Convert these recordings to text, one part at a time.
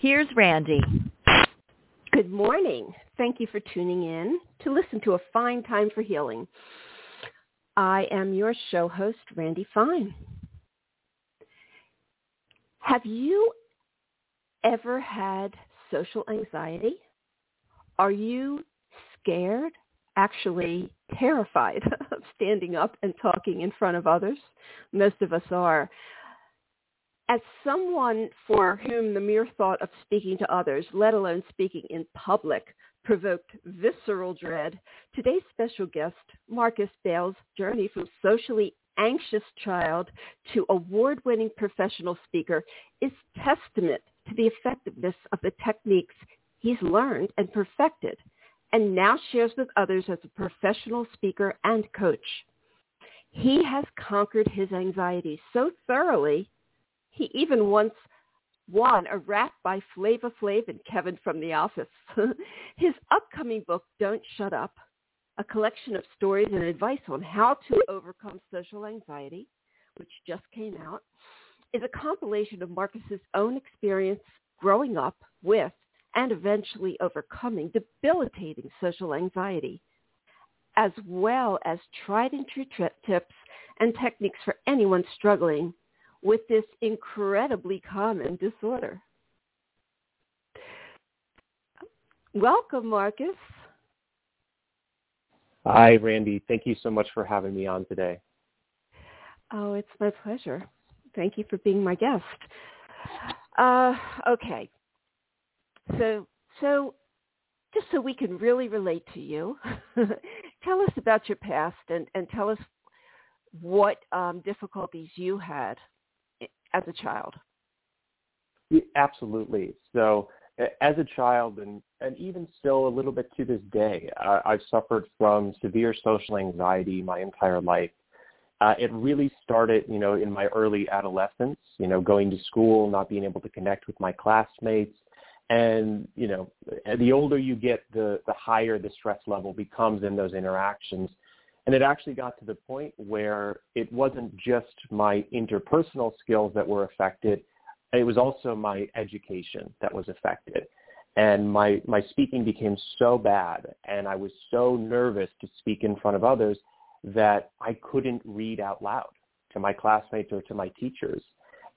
here's Randy. Good morning. Thank you for tuning in to listen to A Fine Time for Healing. I am your show host, Randy Fine. Have you ever had social anxiety? Are you scared, actually terrified of standing up and talking in front of others? Most of us are as someone for whom the mere thought of speaking to others, let alone speaking in public, provoked visceral dread, today's special guest, Marcus Bales' journey from socially anxious child to award-winning professional speaker is testament to the effectiveness of the techniques he's learned and perfected and now shares with others as a professional speaker and coach. He has conquered his anxiety so thoroughly he even once won a rap by Flava Flav and Kevin from The Office. His upcoming book, Don't Shut Up, a collection of stories and advice on how to overcome social anxiety, which just came out, is a compilation of Marcus's own experience growing up with and eventually overcoming debilitating social anxiety, as well as tried and true tips and techniques for anyone struggling with this incredibly common disorder. Welcome, Marcus. Hi, Randy. Thank you so much for having me on today. Oh, it's my pleasure. Thank you for being my guest. Uh, okay. So, so just so we can really relate to you, tell us about your past and, and tell us what um, difficulties you had as a child? Absolutely. So as a child and, and even still a little bit to this day, uh, I've suffered from severe social anxiety my entire life. Uh, it really started, you know, in my early adolescence, you know, going to school, not being able to connect with my classmates. And, you know, the older you get, the, the higher the stress level becomes in those interactions. And it actually got to the point where it wasn't just my interpersonal skills that were affected, it was also my education that was affected. And my, my speaking became so bad and I was so nervous to speak in front of others that I couldn't read out loud to my classmates or to my teachers.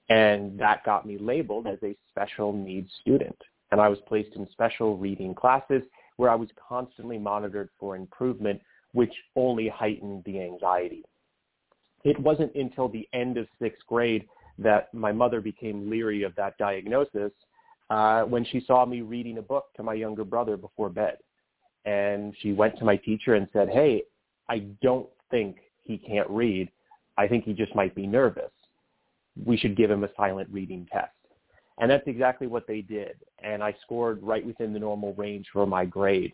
And that got me labeled as a special needs student. And I was placed in special reading classes where I was constantly monitored for improvement which only heightened the anxiety. It wasn't until the end of sixth grade that my mother became leery of that diagnosis uh, when she saw me reading a book to my younger brother before bed. And she went to my teacher and said, hey, I don't think he can't read. I think he just might be nervous. We should give him a silent reading test. And that's exactly what they did. And I scored right within the normal range for my grade.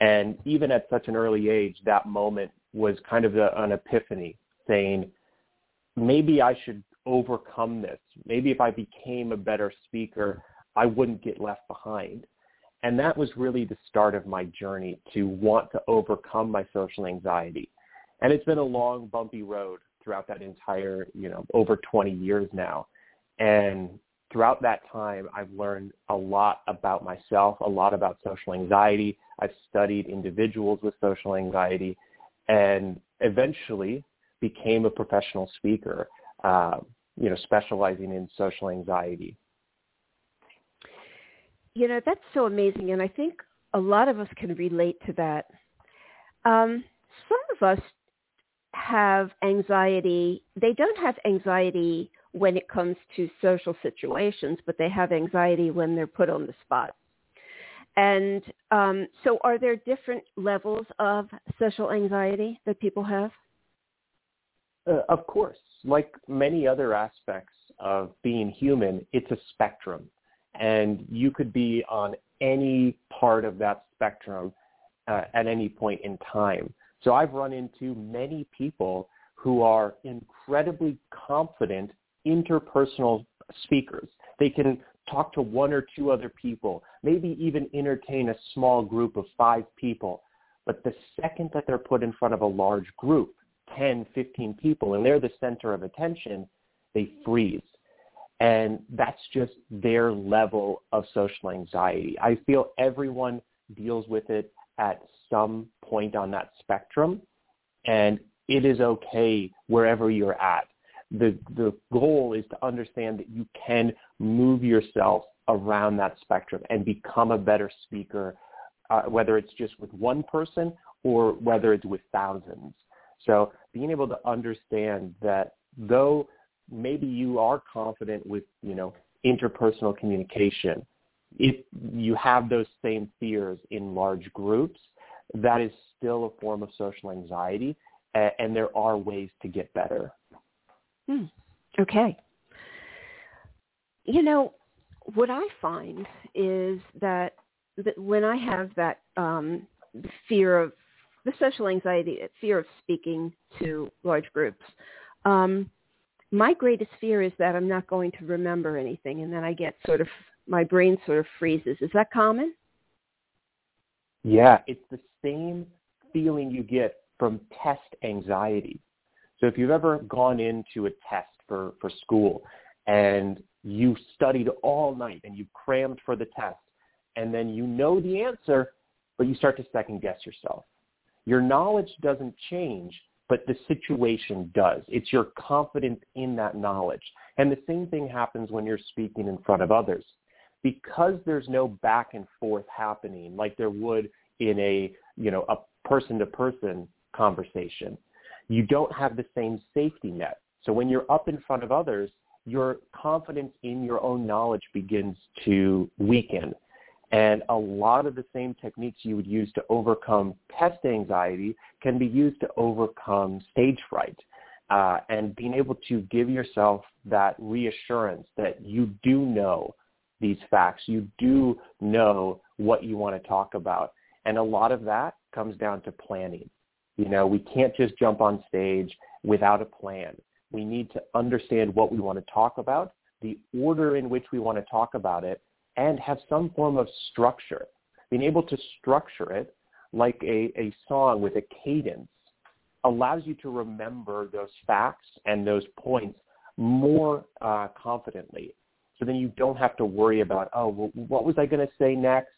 And even at such an early age, that moment was kind of a, an epiphany saying, maybe I should overcome this. Maybe if I became a better speaker, I wouldn't get left behind. And that was really the start of my journey to want to overcome my social anxiety. And it's been a long, bumpy road throughout that entire, you know, over 20 years now. And throughout that time, I've learned a lot about myself, a lot about social anxiety. I've studied individuals with social anxiety and eventually became a professional speaker, uh, you know, specializing in social anxiety. You know, that's so amazing. And I think a lot of us can relate to that. Um, some of us have anxiety. They don't have anxiety when it comes to social situations, but they have anxiety when they're put on the spot. And um, so are there different levels of social anxiety that people have? Uh, of course. Like many other aspects of being human, it's a spectrum. and you could be on any part of that spectrum uh, at any point in time. So I've run into many people who are incredibly confident interpersonal speakers. They can talk to one or two other people, maybe even entertain a small group of five people. But the second that they're put in front of a large group, 10, 15 people, and they're the center of attention, they freeze. And that's just their level of social anxiety. I feel everyone deals with it at some point on that spectrum. And it is okay wherever you're at. The, the goal is to understand that you can move yourself around that spectrum and become a better speaker, uh, whether it's just with one person or whether it's with thousands. So being able to understand that though maybe you are confident with, you know, interpersonal communication, if you have those same fears in large groups, that is still a form of social anxiety, and there are ways to get better. Hmm. Okay. You know, what I find is that, that when I have that um, fear of the social anxiety, fear of speaking to large groups, um, my greatest fear is that I'm not going to remember anything, and then I get sort of my brain sort of freezes. Is that common? Yeah, it's the same feeling you get from test anxiety. So if you've ever gone into a test for, for school and you studied all night and you crammed for the test and then you know the answer, but you start to second guess yourself. Your knowledge doesn't change, but the situation does. It's your confidence in that knowledge. And the same thing happens when you're speaking in front of others. Because there's no back and forth happening like there would in a, you know, a person to person conversation. You don't have the same safety net. So when you're up in front of others, your confidence in your own knowledge begins to weaken. And a lot of the same techniques you would use to overcome test anxiety can be used to overcome stage fright. Uh, and being able to give yourself that reassurance that you do know these facts, you do know what you want to talk about. And a lot of that comes down to planning. You know, we can't just jump on stage without a plan. We need to understand what we want to talk about, the order in which we want to talk about it, and have some form of structure. Being able to structure it like a, a song with a cadence allows you to remember those facts and those points more uh, confidently. So then you don't have to worry about, oh, well, what was I going to say next?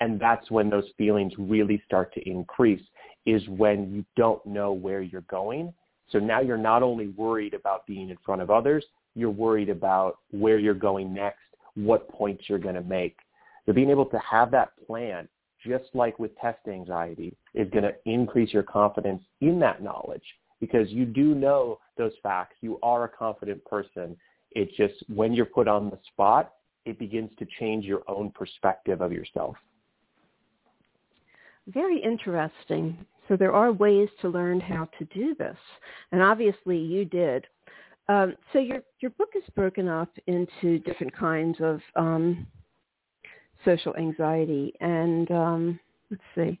And that's when those feelings really start to increase is when you don't know where you're going. So now you're not only worried about being in front of others, you're worried about where you're going next, what points you're going to make. So being able to have that plan, just like with test anxiety, is going to increase your confidence in that knowledge because you do know those facts. You are a confident person. It's just when you're put on the spot, it begins to change your own perspective of yourself. Very interesting. So there are ways to learn how to do this, and obviously you did. Um, so your your book is broken up into different kinds of um, social anxiety, and um, let's see,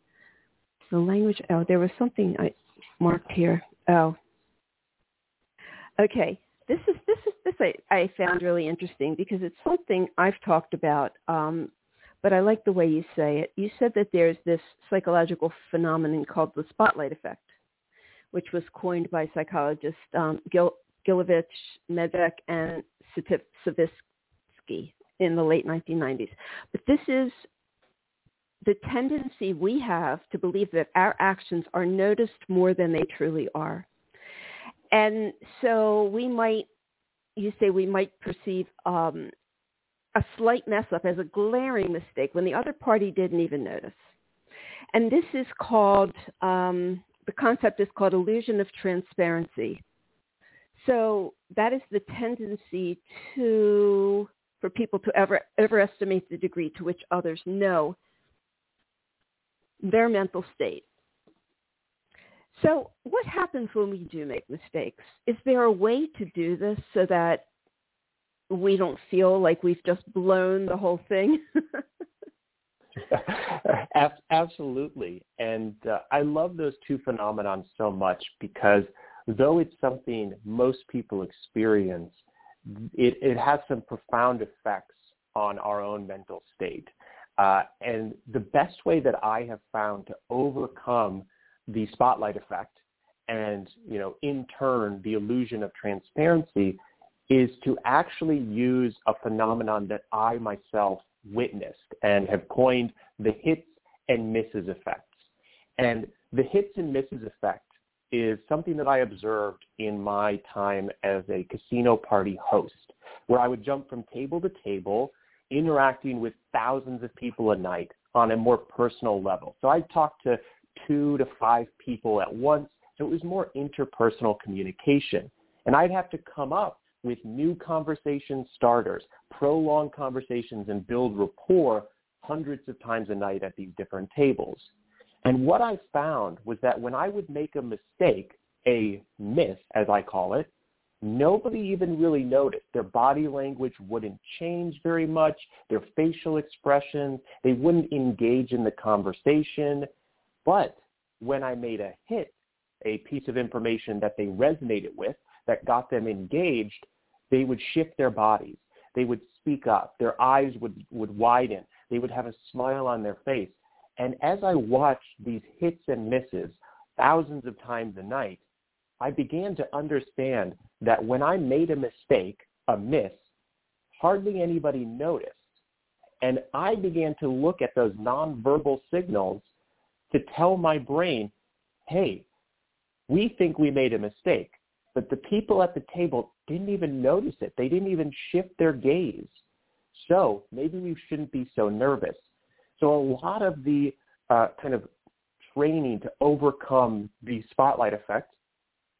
the language. Oh, there was something I marked here. Oh, okay. This is this is this I, I found really interesting because it's something I've talked about um, but I like the way you say it. You said that there's this psychological phenomenon called the spotlight effect, which was coined by psychologists um, Gil- Gilovich, Medvec, and Savitsky in the late 1990s. But this is the tendency we have to believe that our actions are noticed more than they truly are. And so we might, you say we might perceive um, a slight mess up as a glaring mistake when the other party didn't even notice. And this is called, um, the concept is called illusion of transparency. So that is the tendency to, for people to ever, overestimate the degree to which others know their mental state. So what happens when we do make mistakes? Is there a way to do this so that we don't feel like we've just blown the whole thing. Absolutely. And uh, I love those two phenomenon so much because though it's something most people experience, it, it has some profound effects on our own mental state. Uh, and the best way that I have found to overcome the spotlight effect and, you know, in turn, the illusion of transparency is to actually use a phenomenon that I myself witnessed and have coined the hits and misses effects. And the hits and misses effect is something that I observed in my time as a casino party host, where I would jump from table to table, interacting with thousands of people a night on a more personal level. So I'd talk to two to five people at once. So it was more interpersonal communication. And I'd have to come up with new conversation starters, prolong conversations and build rapport hundreds of times a night at these different tables. And what I found was that when I would make a mistake, a miss as I call it, nobody even really noticed. Their body language wouldn't change very much, their facial expressions, they wouldn't engage in the conversation. But when I made a hit, a piece of information that they resonated with, that got them engaged, they would shift their bodies. They would speak up. Their eyes would, would widen. They would have a smile on their face. And as I watched these hits and misses thousands of times a night, I began to understand that when I made a mistake, a miss, hardly anybody noticed. And I began to look at those nonverbal signals to tell my brain, hey, we think we made a mistake, but the people at the table didn't even notice it. They didn't even shift their gaze. So maybe we shouldn't be so nervous. So a lot of the uh, kind of training to overcome the spotlight effect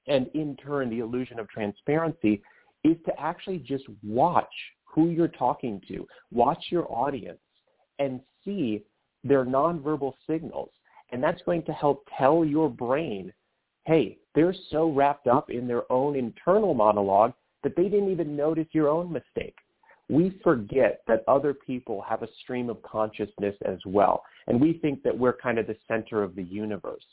and in turn the illusion of transparency is to actually just watch who you're talking to, watch your audience and see their nonverbal signals. And that's going to help tell your brain, hey, they're so wrapped up in their own internal monologue that they didn't even notice your own mistake we forget that other people have a stream of consciousness as well. And we think that we're kind of the center of the universe.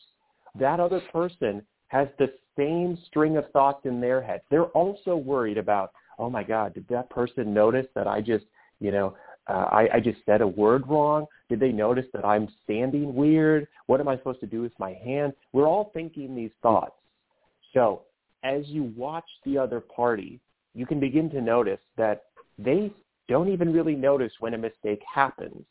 That other person has the same string of thoughts in their head. They're also worried about, oh my God, did that person notice that I just, you know, uh, I, I just said a word wrong? Did they notice that I'm standing weird? What am I supposed to do with my hand? We're all thinking these thoughts. So as you watch the other party, you can begin to notice that they don't even really notice when a mistake happens.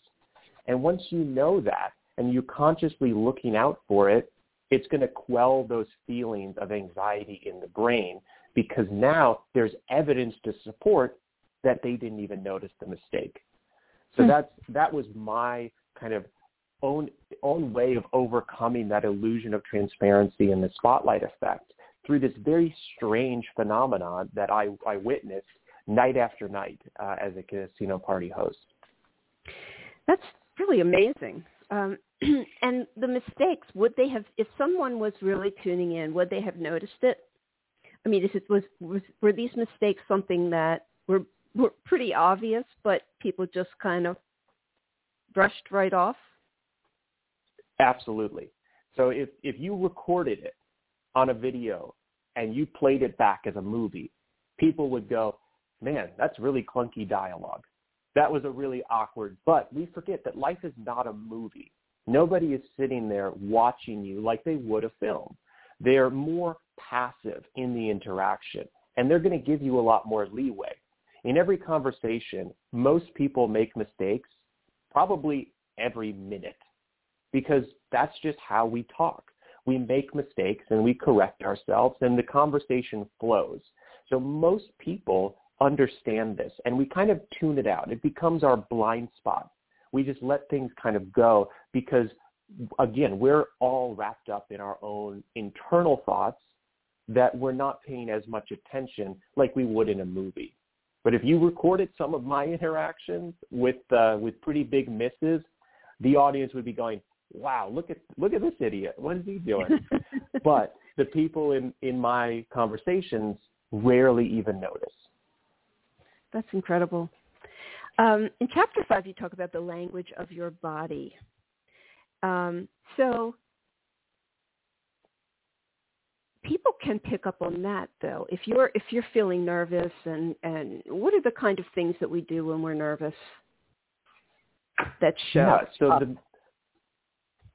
And once you know that and you're consciously looking out for it, it's going to quell those feelings of anxiety in the brain because now there's evidence to support that they didn't even notice the mistake. So hmm. that's that was my kind of own own way of overcoming that illusion of transparency and the spotlight effect through this very strange phenomenon that I, I witnessed night after night uh, as a casino party host. That's really amazing. Um, and the mistakes, would they have, if someone was really tuning in, would they have noticed it? I mean, is it, was, was were these mistakes something that were pretty obvious, but people just kind of brushed right off? Absolutely. So if if you recorded it on a video and you played it back as a movie, people would go, man, that's really clunky dialogue. That was a really awkward, but we forget that life is not a movie. Nobody is sitting there watching you like they would a film. They're more passive in the interaction, and they're going to give you a lot more leeway. In every conversation, most people make mistakes probably every minute because that's just how we talk. We make mistakes and we correct ourselves and the conversation flows. So most people understand this and we kind of tune it out. It becomes our blind spot. We just let things kind of go because again, we're all wrapped up in our own internal thoughts that we're not paying as much attention like we would in a movie. But if you recorded some of my interactions with uh, with pretty big misses, the audience would be going, "Wow, look at look at this idiot! What is he doing?" but the people in in my conversations rarely even notice. That's incredible. Um, in chapter five, you talk about the language of your body. Um, so people can pick up on that though. If you're if you're feeling nervous and and what are the kind of things that we do when we're nervous? That show yeah so the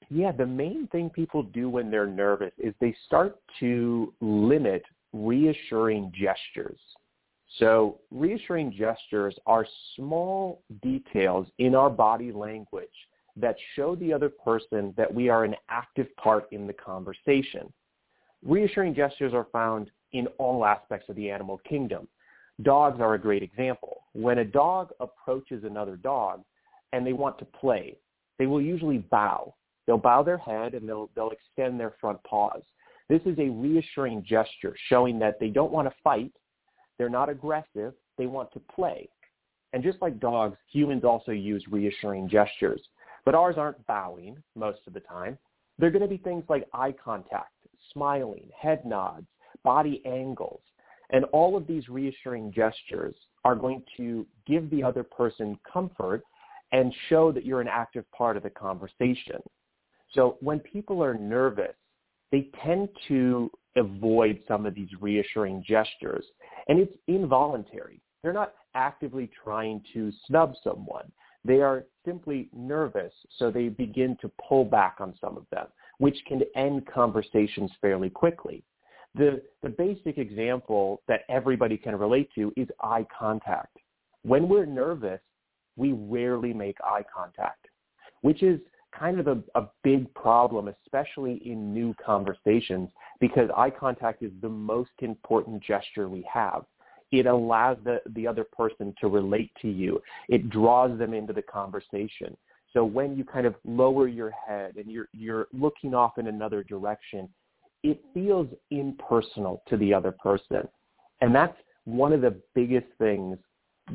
yeah the main thing people do when they're nervous is they start to limit reassuring gestures. So reassuring gestures are small details in our body language that show the other person that we are an active part in the conversation Reassuring gestures are found in all aspects of the animal kingdom. Dogs are a great example. When a dog approaches another dog and they want to play, they will usually bow. They'll bow their head and they'll, they'll extend their front paws. This is a reassuring gesture showing that they don't want to fight. They're not aggressive. They want to play. And just like dogs, humans also use reassuring gestures. But ours aren't bowing most of the time. They're going to be things like eye contact, smiling, head nods, body angles. And all of these reassuring gestures are going to give the other person comfort and show that you're an active part of the conversation. So when people are nervous, they tend to avoid some of these reassuring gestures. And it's involuntary. They're not actively trying to snub someone. They are simply nervous, so they begin to pull back on some of them which can end conversations fairly quickly. The, the basic example that everybody can relate to is eye contact. When we're nervous, we rarely make eye contact, which is kind of a, a big problem, especially in new conversations, because eye contact is the most important gesture we have. It allows the, the other person to relate to you. It draws them into the conversation. So when you kind of lower your head and you're, you're looking off in another direction, it feels impersonal to the other person. And that's one of the biggest things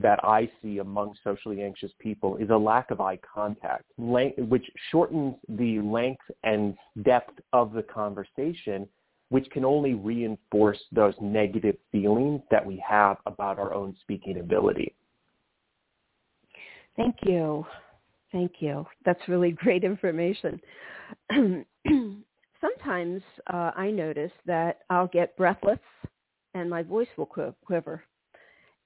that I see among socially anxious people is a lack of eye contact, which shortens the length and depth of the conversation, which can only reinforce those negative feelings that we have about our own speaking ability. Thank you. Thank you. That's really great information. Sometimes uh, I notice that I'll get breathless and my voice will quiver.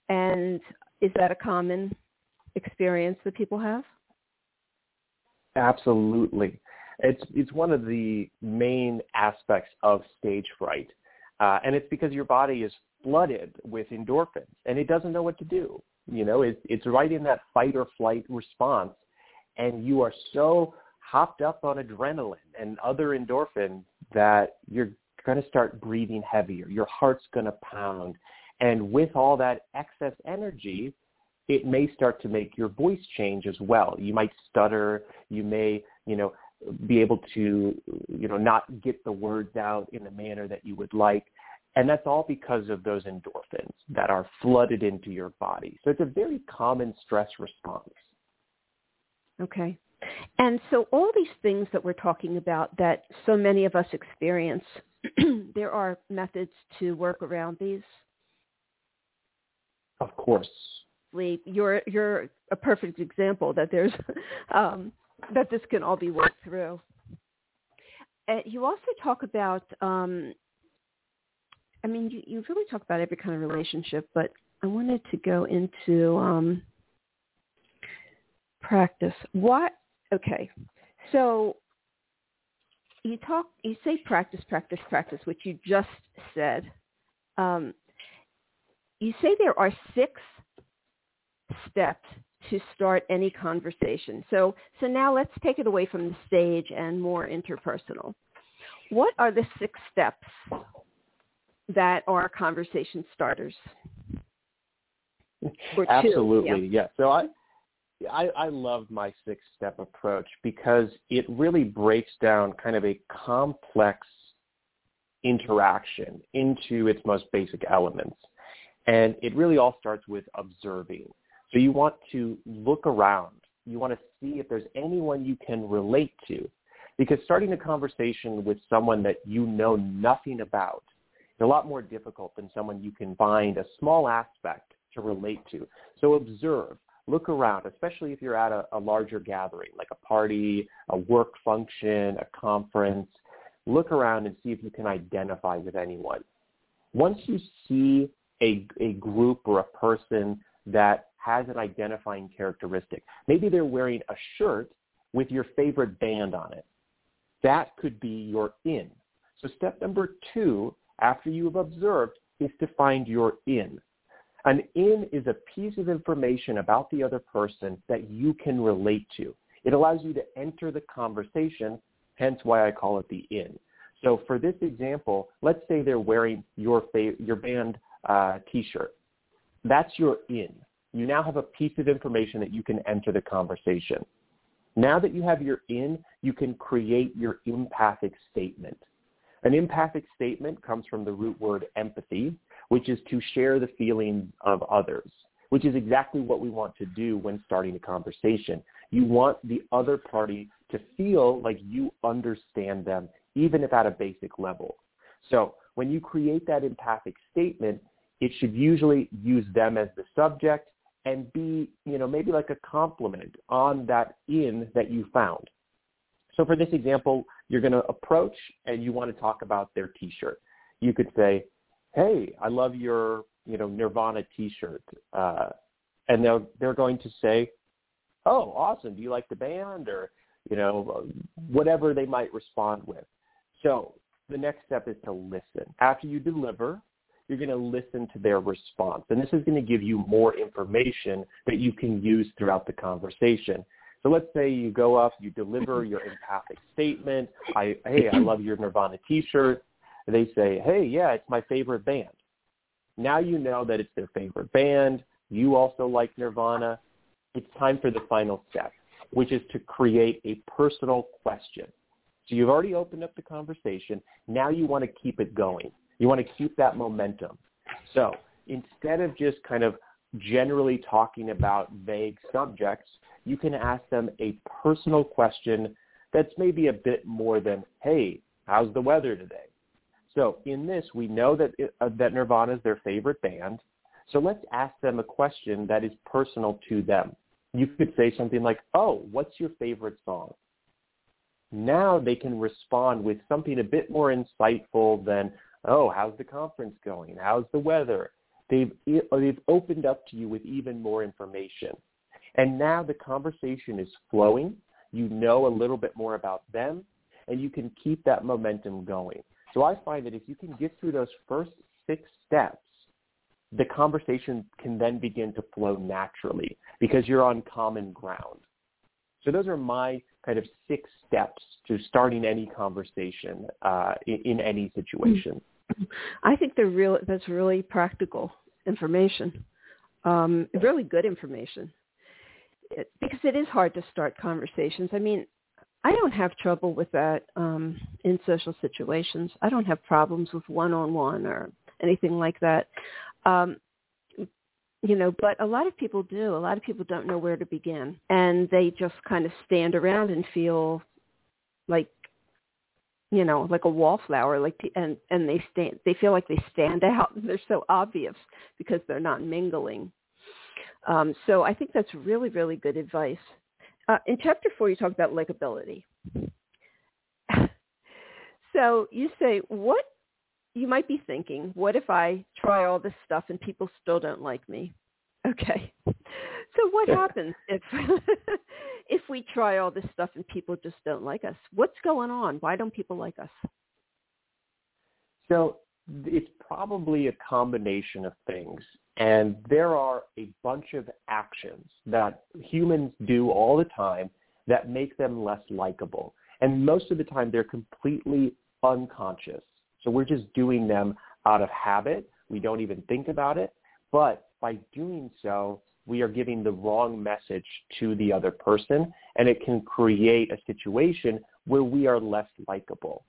And is that a common experience that people have? Absolutely. It's it's one of the main aspects of stage fright, uh, and it's because your body is flooded with endorphins, and it doesn't know what to do. You know, it, it's right in that fight or flight response, and you are so hopped up on adrenaline and other endorphins that you're going to start breathing heavier. Your heart's going to pound. And with all that excess energy, it may start to make your voice change as well. You might stutter. You may, you know, be able to, you know, not get the words out in the manner that you would like. And that's all because of those endorphins that are flooded into your body. So it's a very common stress response. Okay. And so all these things that we're talking about that so many of us experience, there are methods to work around these. Of course. You're you're a perfect example that there's um, that this can all be worked through. And you also talk about, um, I mean, you, you really talk about every kind of relationship, but I wanted to go into um, practice. What? Okay. So you talk, you say practice, practice, practice, which you just said. Um, you say there are six steps to start any conversation. So, so now let's take it away from the stage and more interpersonal. What are the six steps that are conversation starters? Absolutely, yeah. yeah. So I, I, I love my six-step approach because it really breaks down kind of a complex interaction into its most basic elements. And it really all starts with observing. So you want to look around. You want to see if there's anyone you can relate to. Because starting a conversation with someone that you know nothing about is a lot more difficult than someone you can find a small aspect to relate to. So observe, look around, especially if you're at a, a larger gathering, like a party, a work function, a conference. Look around and see if you can identify with anyone. Once you see a, a group or a person that has an identifying characteristic, maybe they're wearing a shirt with your favorite band on it. That could be your in. So step number two, after you have observed, is to find your in. An in is a piece of information about the other person that you can relate to. It allows you to enter the conversation, hence why I call it the in. So for this example, let's say they're wearing your, fa- your band uh, t-shirt. That's your in. You now have a piece of information that you can enter the conversation. Now that you have your in, you can create your empathic statement. An empathic statement comes from the root word empathy, which is to share the feelings of others, which is exactly what we want to do when starting a conversation. You want the other party to feel like you understand them, even if at a basic level. So when you create that empathic statement, it should usually use them as the subject and be, you know, maybe like a compliment on that in that you found. So for this example, you're going to approach and you want to talk about their t-shirt. You could say, hey, I love your, you know, Nirvana t-shirt. Uh, and they're, they're going to say, oh, awesome. Do you like the band? Or, you know, whatever they might respond with. So the next step is to listen. After you deliver, you're going to listen to their response. And this is going to give you more information that you can use throughout the conversation. So let's say you go up, you deliver your empathic statement. I, hey, I love your Nirvana t-shirt. They say, hey, yeah, it's my favorite band. Now you know that it's their favorite band. You also like Nirvana. It's time for the final step, which is to create a personal question. So you've already opened up the conversation. Now you want to keep it going. You want to keep that momentum. So instead of just kind of generally talking about vague subjects, you can ask them a personal question that's maybe a bit more than, hey, how's the weather today? So in this, we know that, uh, that Nirvana is their favorite band. So let's ask them a question that is personal to them. You could say something like, oh, what's your favorite song? Now they can respond with something a bit more insightful than, oh, how's the conference going? How's the weather? They've, they've opened up to you with even more information. And now the conversation is flowing. You know a little bit more about them, and you can keep that momentum going. So I find that if you can get through those first six steps, the conversation can then begin to flow naturally because you're on common ground. So those are my kind of six steps to starting any conversation uh, in, in, any situation. I think they're real. That's really practical information, um, really good information, it, because it is hard to start conversations. I mean, I don't have trouble with that um, in social situations. I don't have problems with one-on-one or anything like that. Um, you know, but a lot of people do. A lot of people don't know where to begin, and they just kind of stand around and feel like you know, like a wallflower, like and and they stand, they feel like they stand out. They're so obvious because they're not mingling. Um, so I think that's really, really good advice. Uh, in chapter four, you talk about likability. so you say, what you might be thinking, what if I try all this stuff and people still don't like me? Okay. So what happens if if we try all this stuff and people just don't like us? What's going on? Why don't people like us? So it's probably a combination of things. And there are a bunch of actions that humans do all the time that make them less likable. And most of the time they're completely unconscious. So we're just doing them out of habit. We don't even think about it. But by doing so, we are giving the wrong message to the other person, and it can create a situation where we are less likable.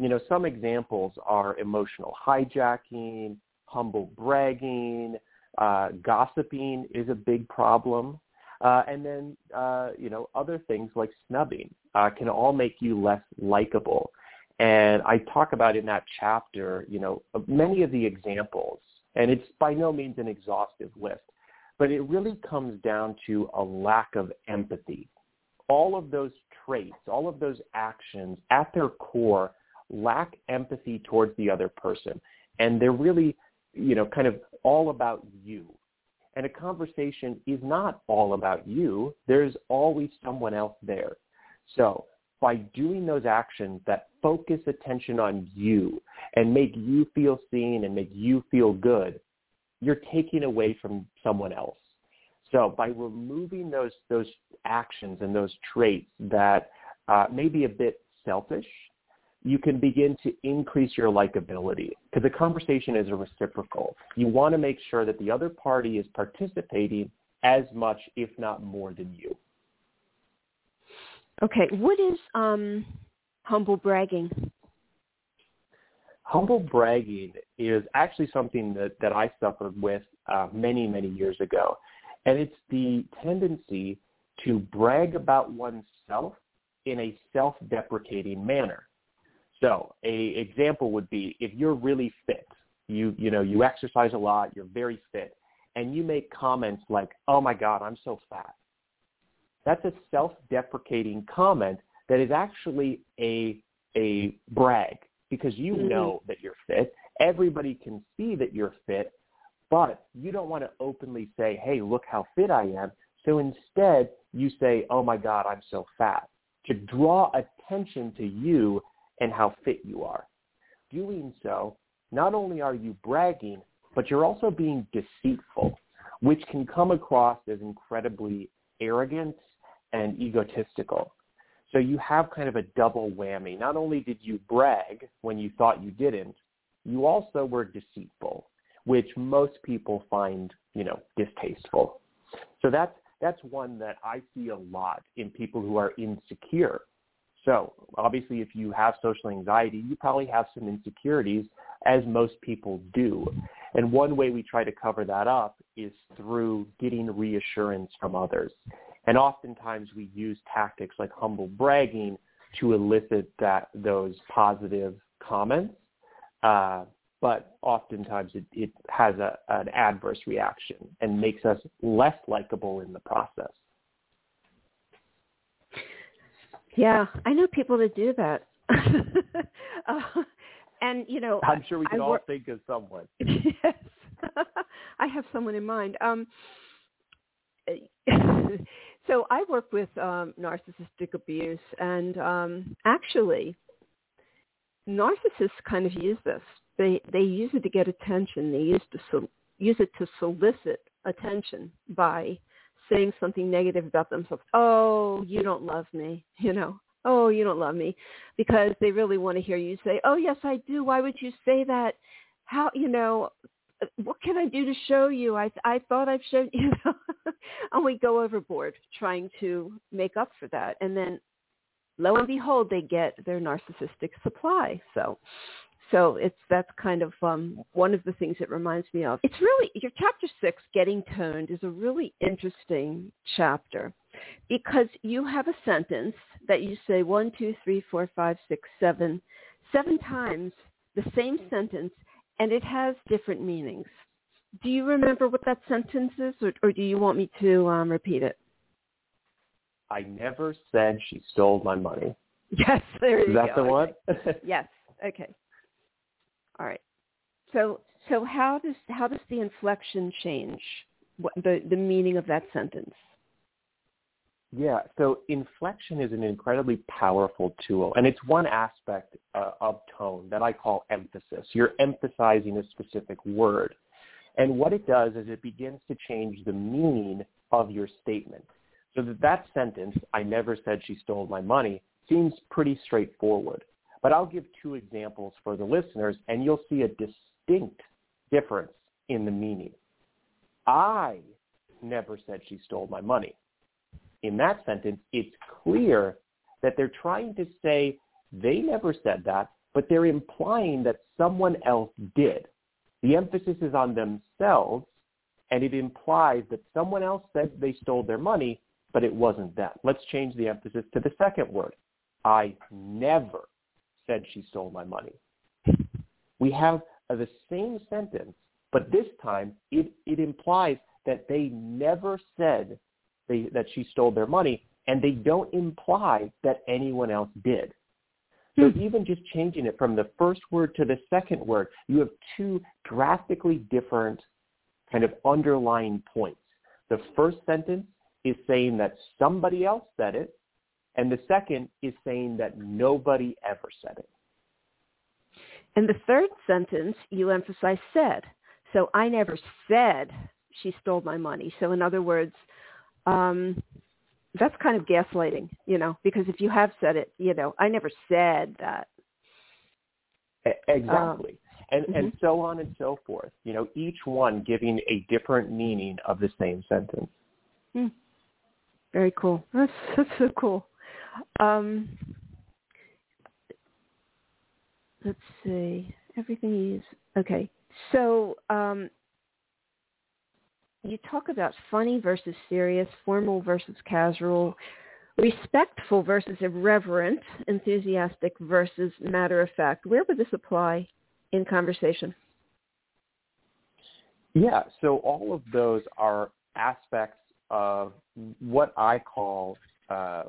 You know, some examples are emotional hijacking, humble bragging, uh, gossiping is a big problem. Uh, and then, uh, you know, other things like snubbing uh, can all make you less likable. And I talk about in that chapter, you know, many of the examples And it's by no means an exhaustive list, but it really comes down to a lack of empathy. All of those traits, all of those actions at their core lack empathy towards the other person. And they're really, you know, kind of all about you. And a conversation is not all about you. There's always someone else there. So by doing those actions that focus attention on you and make you feel seen and make you feel good, you're taking away from someone else. So by removing those those actions and those traits that uh, may be a bit selfish, you can begin to increase your likability because the conversation is a reciprocal. You want to make sure that the other party is participating as much, if not more, than you. Okay, what is um, humble bragging? Humble bragging is actually something that, that I suffered with uh, many, many years ago. And it's the tendency to brag about oneself in a self-deprecating manner. So a example would be if you're really fit, you, you know, you exercise a lot, you're very fit, and you make comments like, oh my God, I'm so fat that's a self-deprecating comment that is actually a a brag because you mm-hmm. know that you're fit. Everybody can see that you're fit, but you don't want to openly say, "Hey, look how fit I am." So instead, you say, "Oh my God, I'm so fat," to draw attention to you and how fit you are. Doing so, not only are you bragging, but you're also being deceitful, which can come across as incredibly arrogant and egotistical. So you have kind of a double whammy. Not only did you brag when you thought you didn't, you also were deceitful, which most people find, you know, distasteful. So that's that's one that I see a lot in people who are insecure. So obviously if you have social anxiety, you probably have some insecurities as most people do. And one way we try to cover that up is through getting reassurance from others. And oftentimes we use tactics like humble bragging to elicit that those positive comments. Uh, but oftentimes it, it has a, an adverse reaction and makes us less likable in the process. Yeah, I know people that do that. uh, and you know, I'm sure we can I all think of someone. yes, I have someone in mind. Um, so I work with um, narcissistic abuse, and um, actually, narcissists kind of use this. They they use it to get attention. They use to so, use it to solicit attention by saying something negative about themselves. Oh, you don't love me, you know. Oh, you don't love me, because they really want to hear you say, "Oh, yes, I do." Why would you say that? How you know? what can I do to show you? I I thought I've shown you, and we go overboard trying to make up for that, and then lo and behold, they get their narcissistic supply. So, so it's that's kind of um, one of the things it reminds me of. It's really your chapter six, getting toned, is a really interesting chapter because you have a sentence that you say one, two, three, four, five, six, seven, seven times the same sentence and it has different meanings. Do you remember what that sentence is, or, or do you want me to um, repeat it? I never said she stole my money. Yes, there you is go. Is that the one? yes. Okay. All right. So, so how does how does the inflection change what, the the meaning of that sentence? Yeah, so inflection is an incredibly powerful tool, and it's one aspect uh, of tone that I call emphasis. You're emphasizing a specific word. And what it does is it begins to change the meaning of your statement. So that that sentence, I never said she stole my money, seems pretty straightforward. But I'll give two examples for the listeners, and you'll see a distinct difference in the meaning. I never said she stole my money in that sentence, it's clear that they're trying to say they never said that, but they're implying that someone else did. The emphasis is on themselves, and it implies that someone else said they stole their money, but it wasn't them. Let's change the emphasis to the second word. I never said she stole my money. We have uh, the same sentence, But this time, it, it implies that they never said they, that she stole their money, and they don't imply that anyone else did. So hmm. even just changing it from the first word to the second word, you have two drastically different kind of underlying points. The first sentence is saying that somebody else said it, and the second is saying that nobody ever said it. And the third sentence, you emphasize said. So I never said she stole my money. So in other words, um, that's kind of gaslighting, you know, because if you have said it, you know, I never said that. Exactly. Um, and, mm-hmm. and so on and so forth. You know, each one giving a different meaning of the same sentence. Mm. Very cool. That's, that's so cool. Um, let's see. Everything is okay. So um, you talk about funny versus serious, formal versus casual, respectful versus irreverent, enthusiastic versus matter of fact. Where would this apply in conversation? Yeah, so all of those are aspects of what I call uh,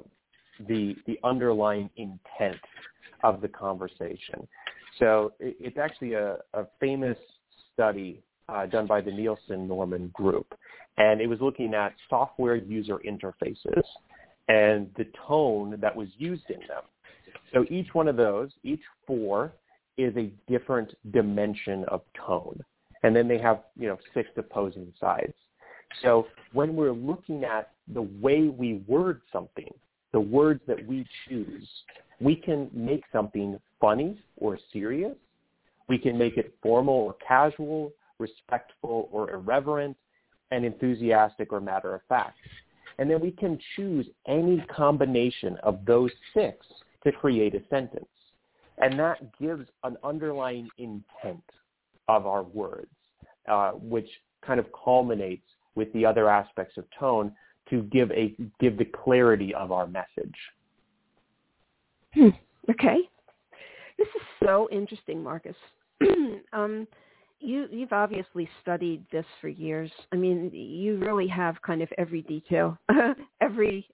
the the underlying intent of the conversation. So it, it's actually a, a famous study uh, done by the Nielsen Norman Group, and it was looking at software user interfaces and the tone that was used in them. So each one of those, each four, is a different dimension of tone, and then they have you know six opposing sides. So when we're looking at the way we word something, the words that we choose, we can make something funny or serious. We can make it formal or casual, respectful or irreverent, and enthusiastic or matter of fact. And then we can choose any combination of those six to create a sentence. And that gives an underlying intent of our words, uh, which kind of culminates with the other aspects of tone to give a give the clarity of our message. Hmm. Okay, this is so interesting, Marcus. um, you you've obviously studied this for years. I mean, you really have kind of every detail, every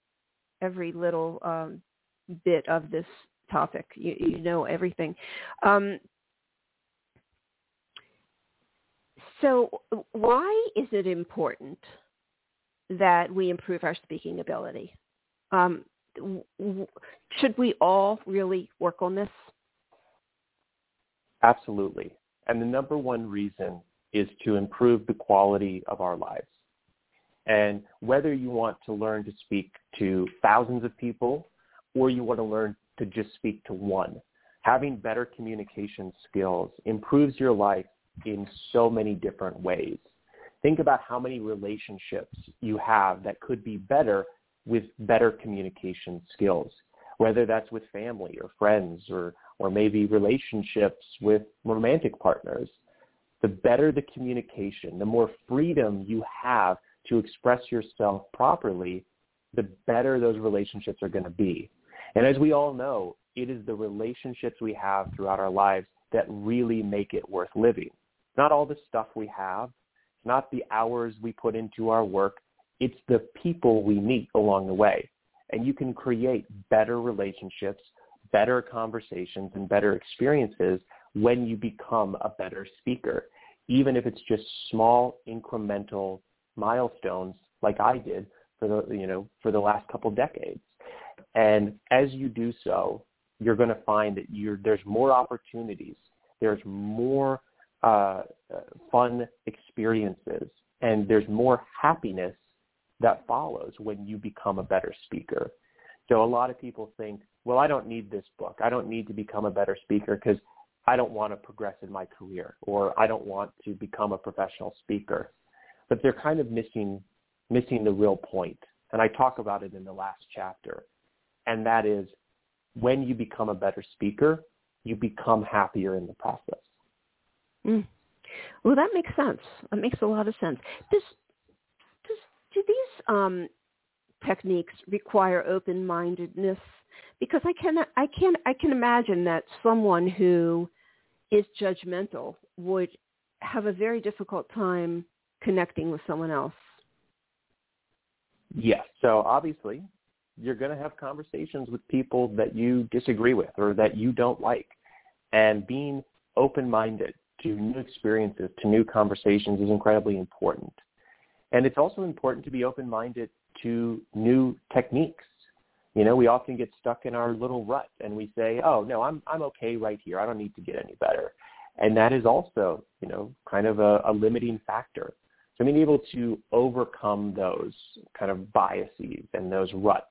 every little um, bit of this topic. You, you know everything. Um, so, why is it important that we improve our speaking ability. Um, should we all really work on this? Absolutely. And the number one reason is to improve the quality of our lives. And whether you want to learn to speak to thousands of people or you want to learn to just speak to one, having better communication skills improves your life in so many different ways think about how many relationships you have that could be better with better communication skills, whether that's with family or friends or, or maybe relationships with romantic partners. The better the communication, the more freedom you have to express yourself properly, the better those relationships are going to be. And as we all know, it is the relationships we have throughout our lives that really make it worth living. Not all the stuff we have, not the hours we put into our work. It's the people we meet along the way. And you can create better relationships, better conversations, and better experiences when you become a better speaker, even if it's just small incremental milestones like I did for the, you know, for the last couple decades. And as you do so, you're going to find that there's more opportunities. There's more uh, fun experiences, and there's more happiness that follows when you become a better speaker. So a lot of people think, well, I don't need this book. I don't need to become a better speaker because I don't want to progress in my career or I don't want to become a professional speaker. But they're kind of missing missing the real point. And I talk about it in the last chapter. And that is when you become a better speaker, you become happier in the process. Mm. Well, that makes sense. That makes a lot of sense. Does, does do these um, techniques require open-mindedness? Because I can I can I can imagine that someone who is judgmental would have a very difficult time connecting with someone else. Yes. So obviously, you're going to have conversations with people that you disagree with or that you don't like. And being open-minded to new experiences, to new conversations is incredibly important. And it's also important to be open-minded to new techniques. You know, we often get stuck in our little rut and we say, oh, no, I'm, I'm okay right here. I don't need to get any better. And that is also, you know, kind of a, a limiting factor. So being able to overcome those kind of biases and those ruts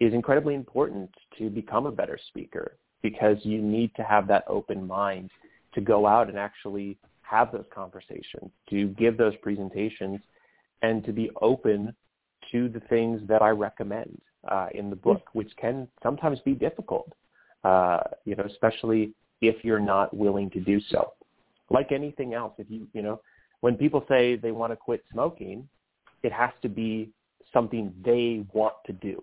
is incredibly important to become a better speaker because you need to have that open mind to go out and actually have those conversations, to give those presentations, and to be open to the things that I recommend uh, in the book, which can sometimes be difficult, uh, you know, especially if you're not willing to do so. Like anything else, if you, you know, when people say they want to quit smoking, it has to be something they want to do.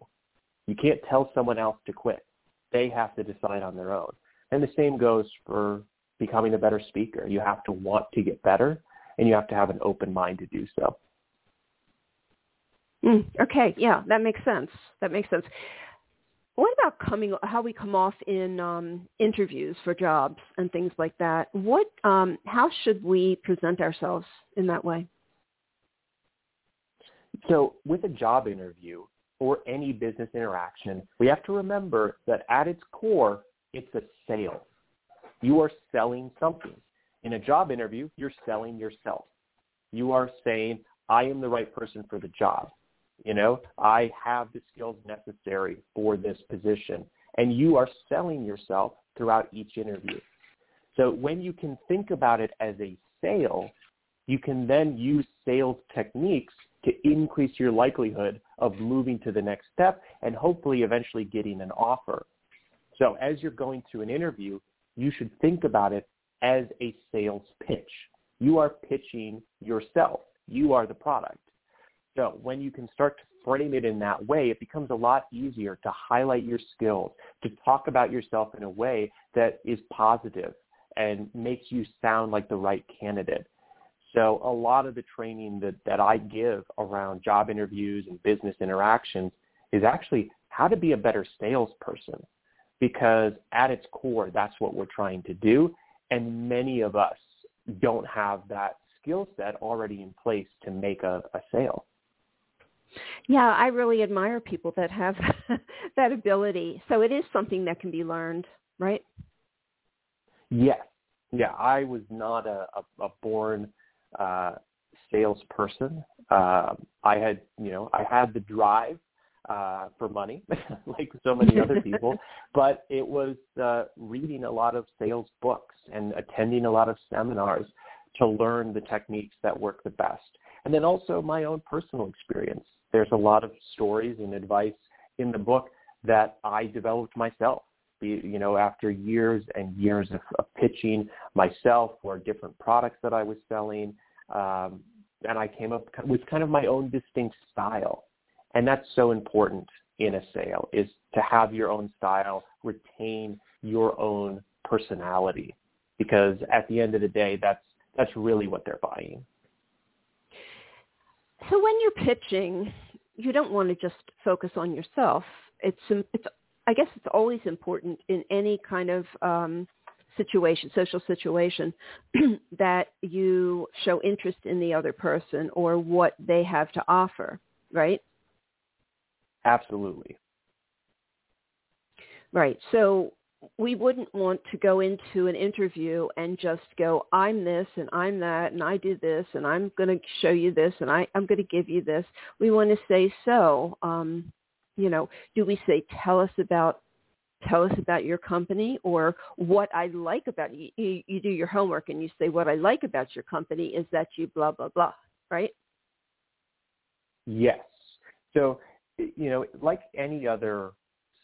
You can't tell someone else to quit. They have to decide on their own. And the same goes for becoming a better speaker. You have to want to get better and you have to have an open mind to do so. Mm, okay, yeah, that makes sense. That makes sense. What about coming? How we come off in um, interviews for jobs and things like that? What? Um, how should we present ourselves in that way? So, with a job interview or any business interaction, we have to remember that at its core, it's a sale. You are selling something. In a job interview, you're selling yourself. You are saying, I am the right person for the job. You know, I have the skills necessary for this position. And you are selling yourself throughout each interview. So when you can think about it as a sale, you can then use sales techniques to increase your likelihood of moving to the next step and hopefully eventually getting an offer. So as you're going through an interview, you should think about it as a sales pitch. You are pitching yourself. You are the product. So when you can start to frame it in that way, it becomes a lot easier to highlight your skills, to talk about yourself in a way that is positive and makes you sound like the right candidate. So a lot of the training that, that I give around job interviews and business interactions is actually how to be a better salesperson because at its core, that's what we're trying to do. And many of us don't have that skill set already in place to make a, a sale. Yeah, I really admire people that have that ability. So it is something that can be learned, right? Yes. Yeah, I was not a, a, a born uh, salesperson. Uh, I had, you know, I had the drive uh, for money, like so many other people, but it was uh, reading a lot of sales books and attending a lot of seminars to learn the techniques that work the best. And then also my own personal experience. There's a lot of stories and advice in the book that I developed myself. You know, after years and years of, of pitching myself for different products that I was selling, um, and I came up with kind of my own distinct style. And that's so important in a sale is to have your own style, retain your own personality, because at the end of the day, that's that's really what they're buying. So when you're pitching, you don't want to just focus on yourself. It's it's I guess it's always important in any kind of um, situation, social situation, that you show interest in the other person or what they have to offer, right? Absolutely. Right. So we wouldn't want to go into an interview and just go, I'm this and I'm that and I do this and I'm going to show you this and I, I'm going to give you this. We want to say, so, um, you know, do we say, tell us about, tell us about your company or what I like about you. You, you do your homework and you say, what I like about your company is that you blah, blah, blah, right? Yes. So, you know, like any other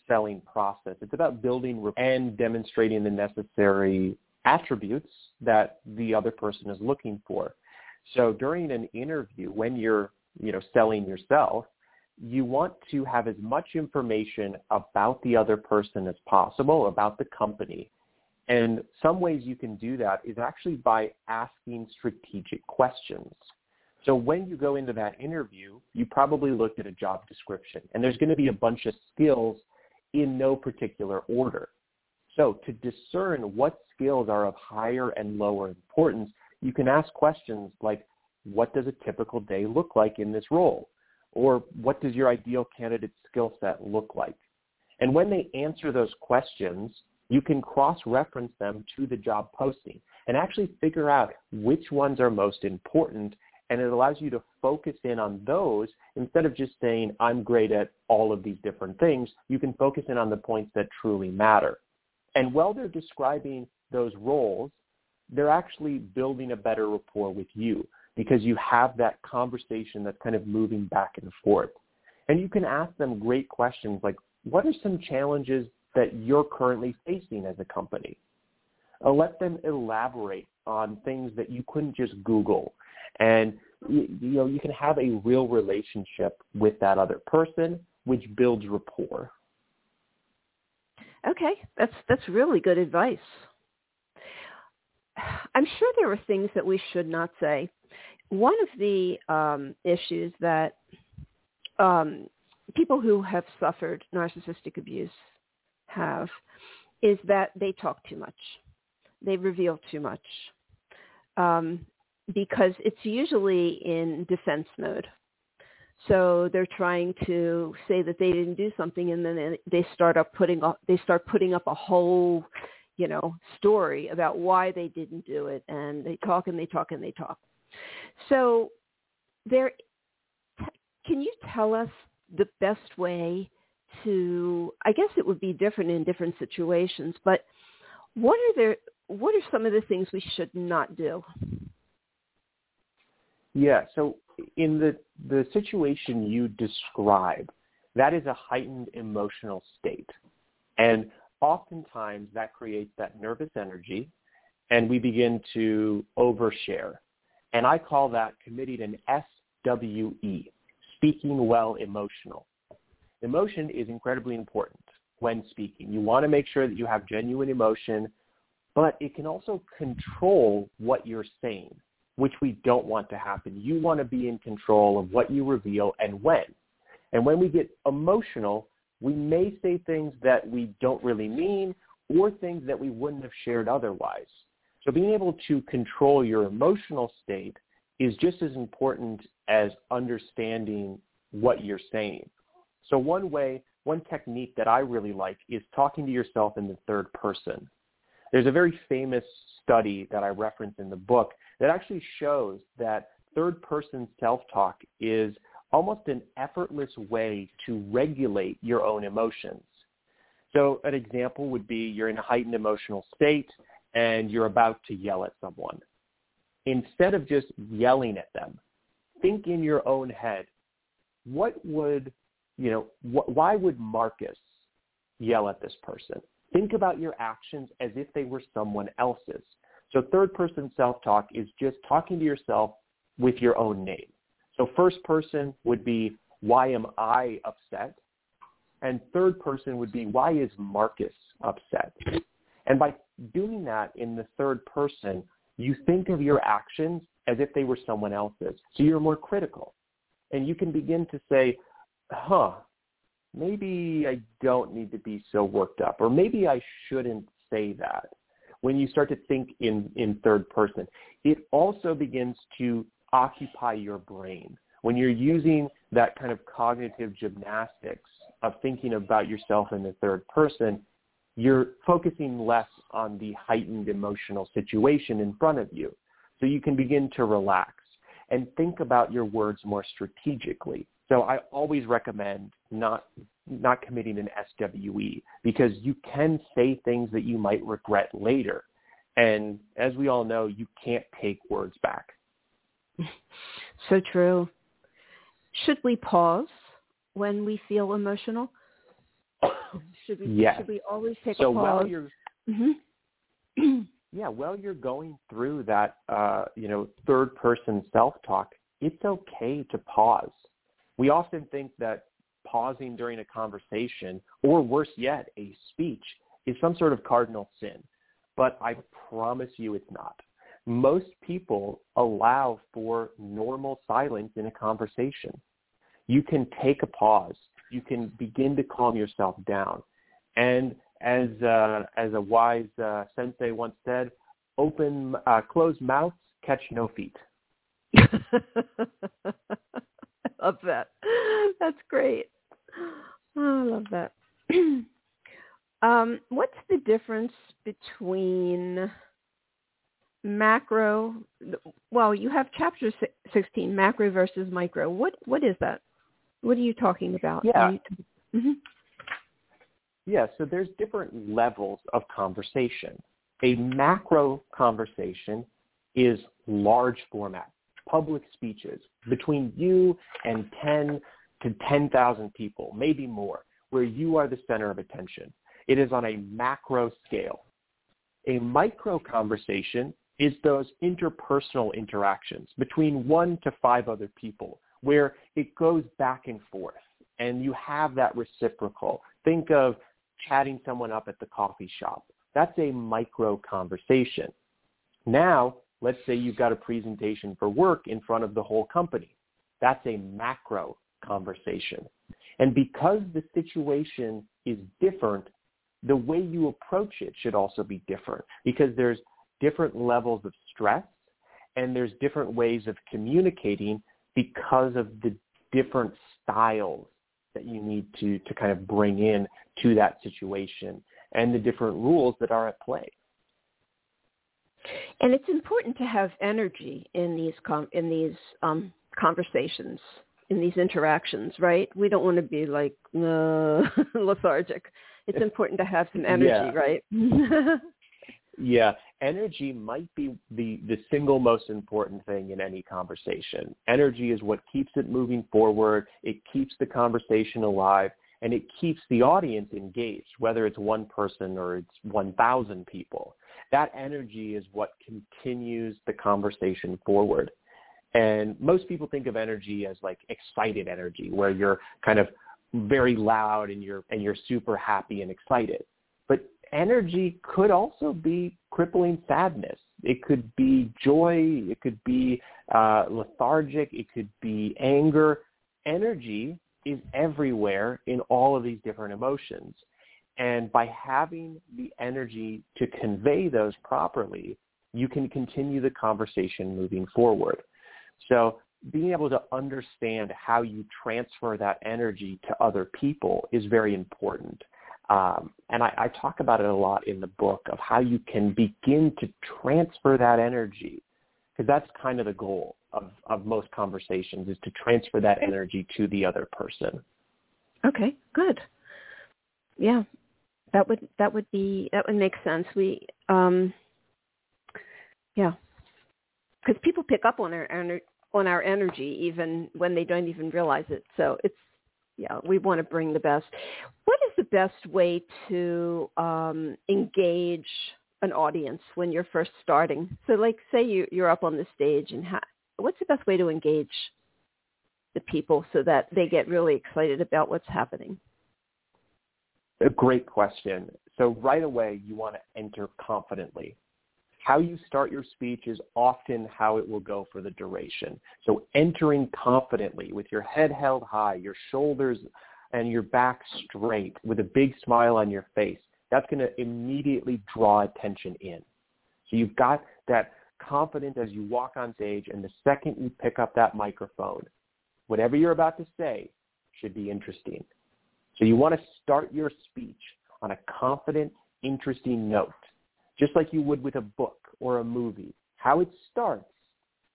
selling process. It's about building and demonstrating the necessary attributes that the other person is looking for. So during an interview, when you're, you know, selling yourself, you want to have as much information about the other person as possible, about the company, And some ways you can do that is actually by asking strategic questions. So when you go into that interview, you probably looked at a job description and there's going to be a bunch of skills in no particular order. So to discern what skills are of higher and lower importance, you can ask questions like, what does a typical day look like in this role? Or what does your ideal candidate skill set look like? And when they answer those questions, you can cross-reference them to the job posting and actually figure out which ones are most important and it allows you to focus in on those. Instead of just saying i'm great at all of these different things you can focus in on the points that truly matter. And while they're describing those roles they're actually building a better rapport with you because you have that conversation that's kind of moving back and forth. And you can ask them great questions like what are some challenges that you're currently facing as a company? Uh, let them elaborate on things that you couldn't just google and you, you know you can have a real relationship with that other person, which builds rapport. Okay, that's that's really good advice. I'm sure there are things that we should not say. One of the um, issues that um, people who have suffered narcissistic abuse have is that they talk too much. They reveal too much. Um, because it's usually in defense mode. So they're trying to say that they didn't do something, and then they start up putting up they start putting up a whole, you know, story about why they didn't do it, and they talk and they talk and they talk. So there, can you tell us the best way to? I guess it would be different in different situations, but what are there? What are some of the things we should not do? Yeah. So in the the situation you describe, that is a heightened emotional state, and oftentimes that creates that nervous energy, and we begin to overshare, and I call that committing an SWE, speaking well emotional. Emotion is incredibly important when speaking. You want to make sure that you have genuine emotion, but it can also control what you're saying which we don't want to happen. You want to be in control of what you reveal and when. And when we get emotional, we may say things that we don't really mean or things that we wouldn't have shared otherwise. So being able to control your emotional state is just as important as understanding what you're saying. So one way, one technique that I really like is talking to yourself in the third person. There's a very famous study that I reference in the book that actually shows that third person self-talk is almost an effortless way to regulate your own emotions. So an example would be you're in a heightened emotional state and you're about to yell at someone. Instead of just yelling at them, think in your own head, what would, you know, wh- why would Marcus yell at this person? Think about your actions as if they were someone else's. So third person self-talk is just talking to yourself with your own name. So first person would be, why am I upset? And third person would be, why is Marcus upset? And by doing that in the third person, you think of your actions as if they were someone else's. So you're more critical. And you can begin to say, huh, maybe I don't need to be so worked up, or maybe I shouldn't say that when you start to think in, in third person. It also begins to occupy your brain. When you're using that kind of cognitive gymnastics of thinking about yourself in the third person, you're focusing less on the heightened emotional situation in front of you. So you can begin to relax and think about your words more strategically. So I always recommend not not committing an SWE because you can say things that you might regret later. And as we all know, you can't take words back. So true. Should we pause when we feel emotional? should we yes. should we always take so a pause? While you're, mm-hmm. yeah, while you're going through that uh, you know, third person self talk, it's okay to pause. We often think that pausing during a conversation, or worse yet, a speech, is some sort of cardinal sin. but I promise you it's not. Most people allow for normal silence in a conversation. You can take a pause. You can begin to calm yourself down. And as uh, as a wise uh, sensei once said, open uh, closed mouths catch no feet. Love that. That's great. Oh, I love that. um, what's the difference between macro? Well, you have chapter sixteen, macro versus micro. What what is that? What are you talking about? Yeah. mm-hmm. Yeah, so there's different levels of conversation. A macro conversation is large format, public speeches between you and 10 to 10,000 people, maybe more, where you are the center of attention. It is on a macro scale. A micro conversation is those interpersonal interactions between one to five other people where it goes back and forth and you have that reciprocal. Think of chatting someone up at the coffee shop. That's a micro conversation. Now, let's say you've got a presentation for work in front of the whole company. That's a macro conversation. And because the situation is different, the way you approach it should also be different because there's different levels of stress and there's different ways of communicating because of the different styles that you need to, to kind of bring in to that situation and the different rules that are at play. And it's important to have energy in these com- in these um, conversations, in these interactions, right? We don't want to be like uh, lethargic. It's important to have some energy, yeah. right? yeah, energy might be the, the single most important thing in any conversation. Energy is what keeps it moving forward. It keeps the conversation alive and it keeps the audience engaged, whether it's one person or it's 1,000 people. That energy is what continues the conversation forward. And most people think of energy as like excited energy, where you're kind of very loud and you're and you're super happy and excited. But energy could also be crippling sadness. It could be joy. It could be uh, lethargic. It could be anger. Energy is everywhere in all of these different emotions. And by having the energy to convey those properly, you can continue the conversation moving forward. So being able to understand how you transfer that energy to other people is very important. Um, and I, I talk about it a lot in the book of how you can begin to transfer that energy because that's kind of the goal of, of most conversations is to transfer that energy to the other person. Okay, good. Yeah, that would that would be that would make sense. We, um, yeah, because people pick up on our on our energy even when they don't even realize it. So it's yeah, we want to bring the best. What is the best way to um, engage an audience when you're first starting? So, like, say you, you're up on the stage, and ha- what's the best way to engage the people so that they get really excited about what's happening? A great question. So right away, you want to enter confidently. How you start your speech is often how it will go for the duration. So entering confidently with your head held high, your shoulders and your back straight with a big smile on your face, that's going to immediately draw attention in. So you've got that confidence as you walk on stage and the second you pick up that microphone, whatever you're about to say should be interesting. So you want to start your speech on a confident, interesting note just like you would with a book or a movie. How it starts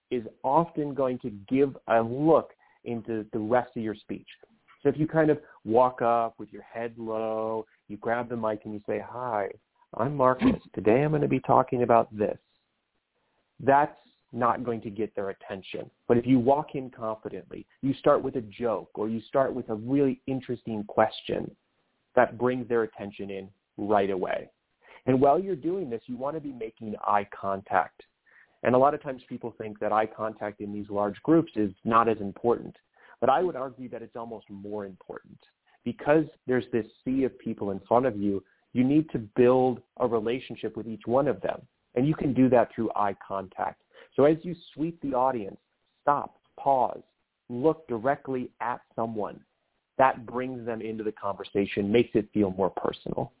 is often going to give a look into the rest of your speech. So if you kind of walk up with your head low, you grab the mic and you say, hi, I'm Marcus. Today I'm going to be talking about this. That's not going to get their attention. But if you walk in confidently, you start with a joke or you start with a really interesting question, that brings their attention in right away. And while you're doing this, you want to be making eye contact. And a lot of times people think that eye contact in these large groups is not as important. But I would argue that it's almost more important. Because there's this sea of people in front of you, You need to build a relationship with each one of them. And you can do that through eye contact. So as you sweep the audience, stop, pause, look directly at someone. That brings them into the conversation, makes it feel more personal.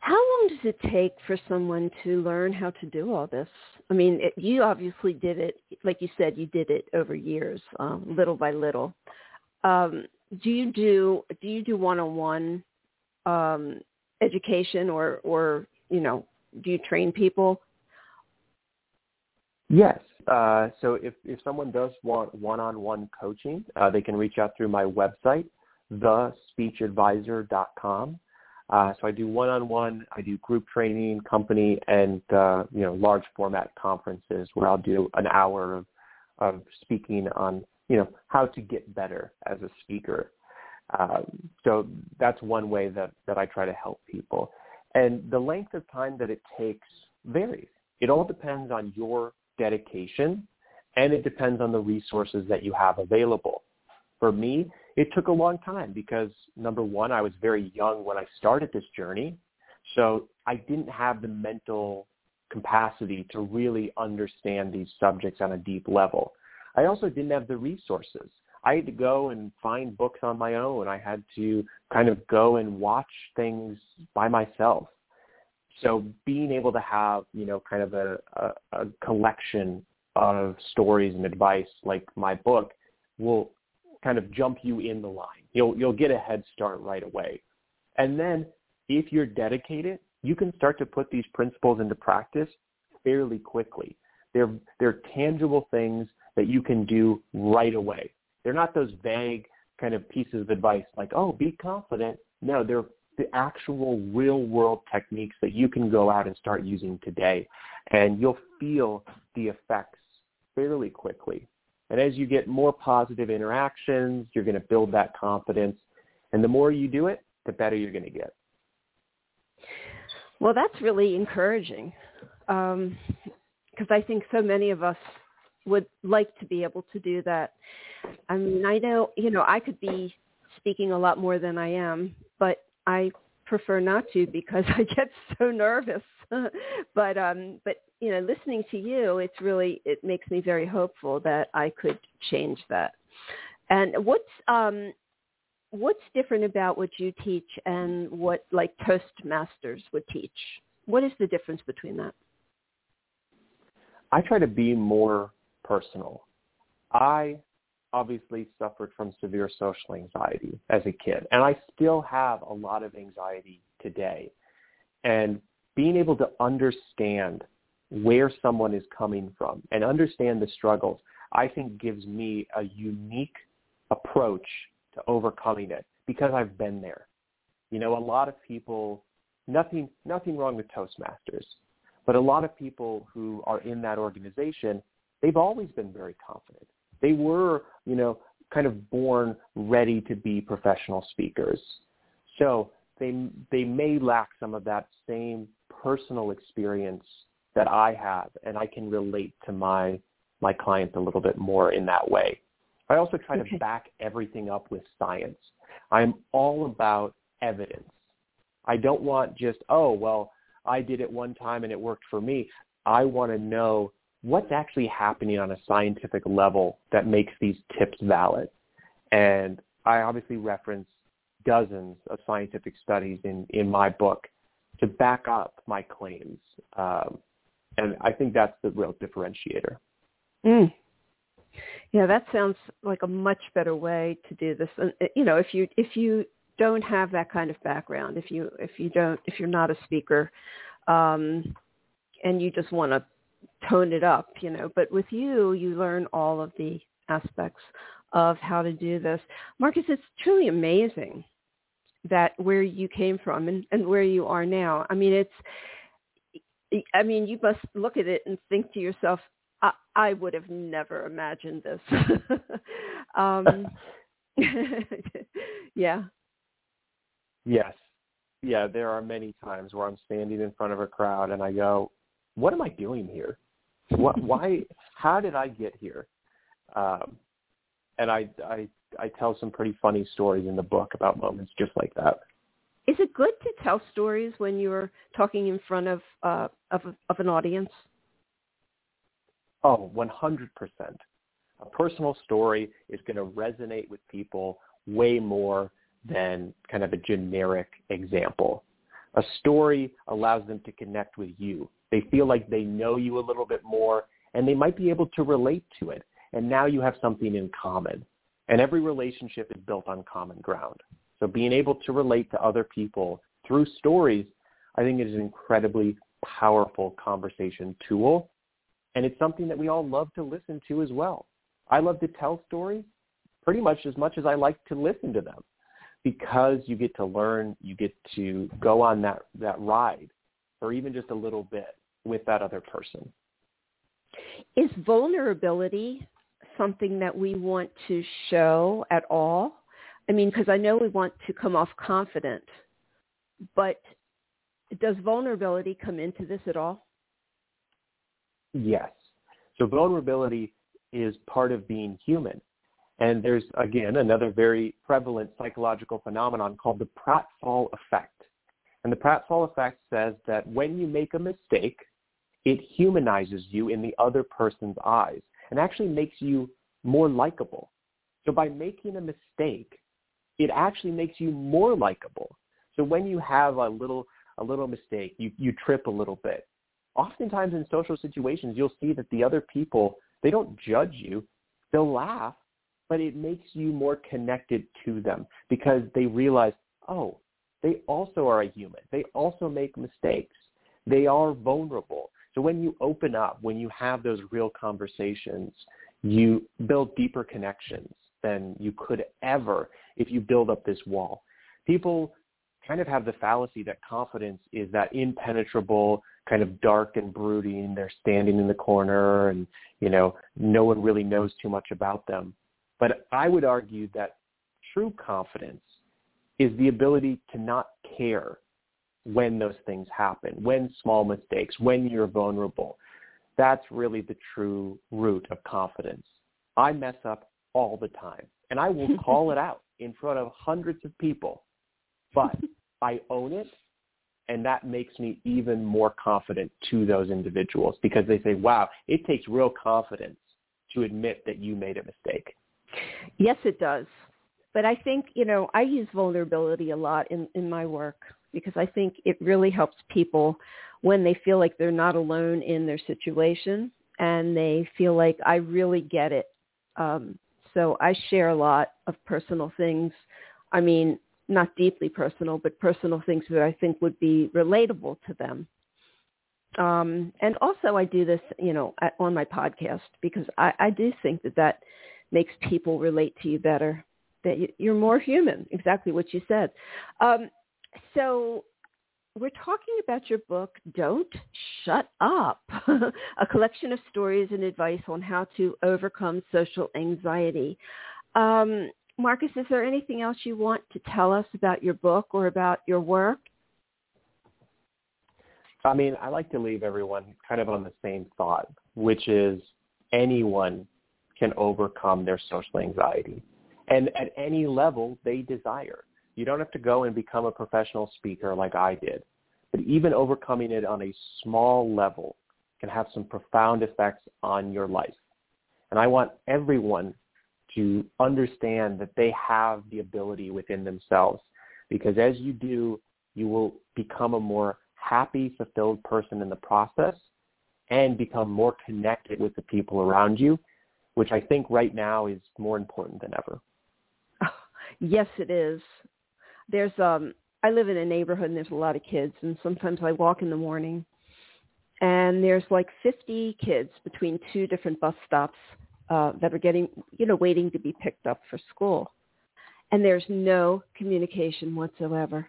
How long does it take for someone to learn how to do all this? I mean, it, you obviously did it, like you said, you did it over years, um, little by little. Um, do you do do you do one-on-one um, education, or or you know, do you train people? Yes. Uh, so if if someone does want one-on-one coaching, uh, they can reach out through my website, thespeechadvisor.com. Uh, so I do one-on-one, I do group training, company, and uh, you know large format conferences where I'll do an hour of, of speaking on you know how to get better as a speaker. Um, so that's one way that that I try to help people, and the length of time that it takes varies. It all depends on your dedication, and it depends on the resources that you have available. For me, it took a long time because number one, I was very young when I started this journey. So I didn't have the mental capacity to really understand these subjects on a deep level. I also didn't have the resources. I had to go and find books on my own. I had to kind of go and watch things by myself. So being able to have, you know, kind of a, a, a collection of stories and advice like my book will kind of jump you in the line. You'll you'll get a head start right away. And then if you're dedicated, you can start to put these principles into practice fairly quickly. They're they're tangible things that you can do right away. They're not those vague kind of pieces of advice like, "Oh, be confident." No, they're the actual real world techniques that you can go out and start using today. And you'll feel the effects fairly quickly. And as you get more positive interactions, you're going to build that confidence. And the more you do it, the better you're going to get. Well, that's really encouraging because um, I think so many of us would like to be able to do that. I mean, I know, you know, I could be speaking a lot more than I am, but I prefer not to because I get so nervous. but um but you know, listening to you, it's really it makes me very hopeful that I could change that. And what's um, what's different about what you teach and what like Toastmasters would teach? What is the difference between that? I try to be more personal. I obviously suffered from severe social anxiety as a kid, and I still have a lot of anxiety today. And being able to understand where someone is coming from and understand the struggles, I think gives me a unique approach to overcoming it because I've been there. You know, a lot of people, nothing, nothing wrong with Toastmasters, but a lot of people who are in that organization, they've always been very confident. They were, you know, kind of born ready to be professional speakers. So they, they may lack some of that same personal experience that I have, and I can relate to my my clients a little bit more in that way. I also try okay. to back everything up with science. I'm all about evidence. I don't want just, oh, well, I did it one time and it worked for me. I want to know what's actually happening on a scientific level that makes these tips valid. And I obviously reference dozens of scientific studies in, in my book to back up my claims. Um, and I think that's the real differentiator. Mm. Yeah, that sounds like a much better way to do this. And uh, you know, if you if you don't have that kind of background, if you if you don't if you're not a speaker, um, and you just want to tone it up, you know, but with you, you learn all of the aspects of how to do this. Marcus, it's truly amazing that where you came from and, and where you are now. I mean, it's I mean, you must look at it and think to yourself, I, I would have never imagined this. um, yeah. Yes. Yeah, there are many times where I'm standing in front of a crowd and I go, what am I doing here? What, why, how did I get here? Um, and I, I, I tell some pretty funny stories in the book about moments just like that. is it good to tell stories when you're talking in front of uh, of, of an audience? Oh, 100%. A personal story is going to resonate with people way more than kind of a generic example. A story allows them to connect with you. They feel like they know you a little bit more and they might be able to relate to it. And now you have something in common. And every relationship is built on common ground. So being able to relate to other people through stories, I think is an incredibly powerful conversation tool. And it's something that we all love to listen to as well. I love to tell stories pretty much as much as I like to listen to them because you get to learn, you get to go on that, that ride or even just a little bit with that other person. Is vulnerability something that we want to show at all? I mean, because I know we want to come off confident, but does vulnerability come into this at all? Yes. So vulnerability is part of being human. And there's, again, another very prevalent psychological phenomenon called the pratfall effect. And the pratfall effect says that when you make a mistake, it humanizes you in the other person's eyes and actually makes you more likable. So by making a mistake, it actually makes you more likable. So when you have a little a little mistake, you, you trip a little bit. Oftentimes in social situations, you'll see that the other people, they don't judge you. They'll laugh, but it makes you more connected to them because they realize, oh, they also are a human. They also make mistakes. They are vulnerable. So when you open up, when you have those real conversations, you build deeper connections than you could ever if you build up this wall. People kind of have the fallacy that confidence is that impenetrable, kind of dark and brooding. They're standing in the corner and, you know, no one really knows too much about them. But I would argue that true confidence is the ability to not care when those things happen, when small mistakes, when you're vulnerable. That's really the true root of confidence. I mess up all the time. And I will call it out in front of hundreds of people. But I own it, and that makes me even more confident to those individuals because they say, wow, it takes real confidence to admit that you made a mistake. Yes, it does. But I think, you know, I use vulnerability a lot in, in my work because I think it really helps people when they feel like they're not alone in their situation and they feel like I really get it. Um, so I share a lot of personal things. I mean, not deeply personal, but personal things that I think would be relatable to them. Um, and also I do this, you know, on my podcast because I, I do think that that makes people relate to you better, that you, you're more human, exactly what you said. Um, so we're talking about your book, Don't Shut Up, a collection of stories and advice on how to overcome social anxiety. Um, Marcus, is there anything else you want to tell us about your book or about your work? I mean, I like to leave everyone kind of on the same thought, which is anyone can overcome their social anxiety. And at any level they desire. You don't have to go and become a professional speaker like I did. But even overcoming it on a small level can have some profound effects on your life. And I want everyone to understand that they have the ability within themselves because as you do, you will become a more happy, fulfilled person in the process and become more connected with the people around you, which I think right now is more important than ever. Yes, it is there's um I live in a neighborhood and there's a lot of kids and sometimes I walk in the morning and there's like 50 kids between two different bus stops uh, that are getting, you know, waiting to be picked up for school. And there's no communication whatsoever.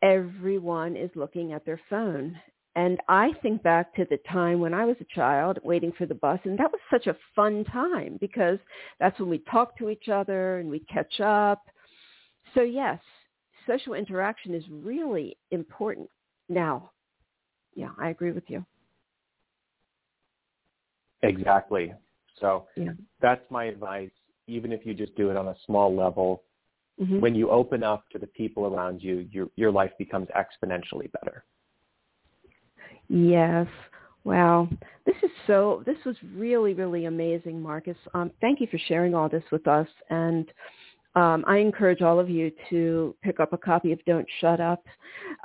Everyone is looking at their phone. And I think back to the time when I was a child waiting for the bus, and that was such a fun time because that's when we talked to each other and we catch up so yes, social interaction is really important now. Yeah, I agree with you. Exactly. So yeah. that's my advice. Even if you just do it on a small level, mm-hmm. when you open up to the people around you, your your life becomes exponentially better. Yes. Wow. This is so this was really, really amazing, Marcus. Um, thank you for sharing all this with us. And um, I encourage all of you to pick up a copy of Don't Shut Up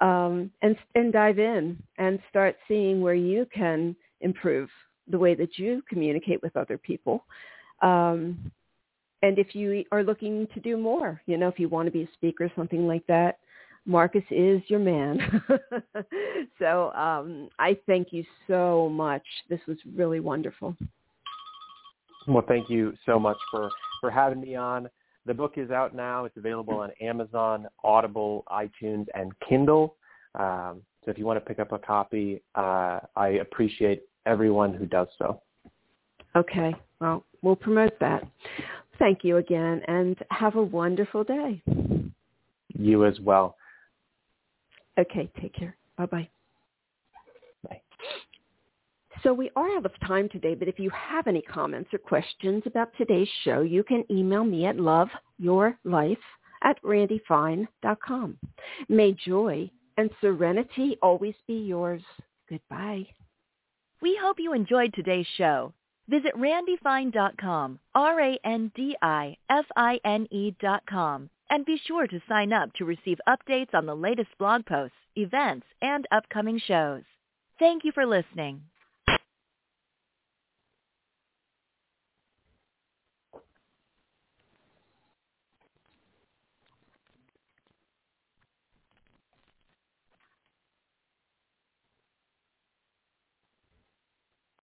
um, and, and dive in and start seeing where you can improve the way that you communicate with other people. Um, and if you are looking to do more, you know, if you want to be a speaker, or something like that, Marcus is your man. so um, I thank you so much. This was really wonderful. Well, thank you so much for, for having me on. The book is out now. It's available on Amazon, Audible, iTunes, and Kindle. Um, so if you want to pick up a copy, uh, I appreciate everyone who does so. Okay. Well, we'll promote that. Thank you again, and have a wonderful day. You as well. Okay. Take care. Bye-bye. Bye. So we are out of time today, but if you have any comments or questions about today's show, you can email me at loveyourlife at randifine.com. May joy and serenity always be yours. Goodbye. We hope you enjoyed today's show. Visit randifine.com, R-A-N-D-I-F-I-N-E dot com, and be sure to sign up to receive updates on the latest blog posts, events, and upcoming shows. Thank you for listening.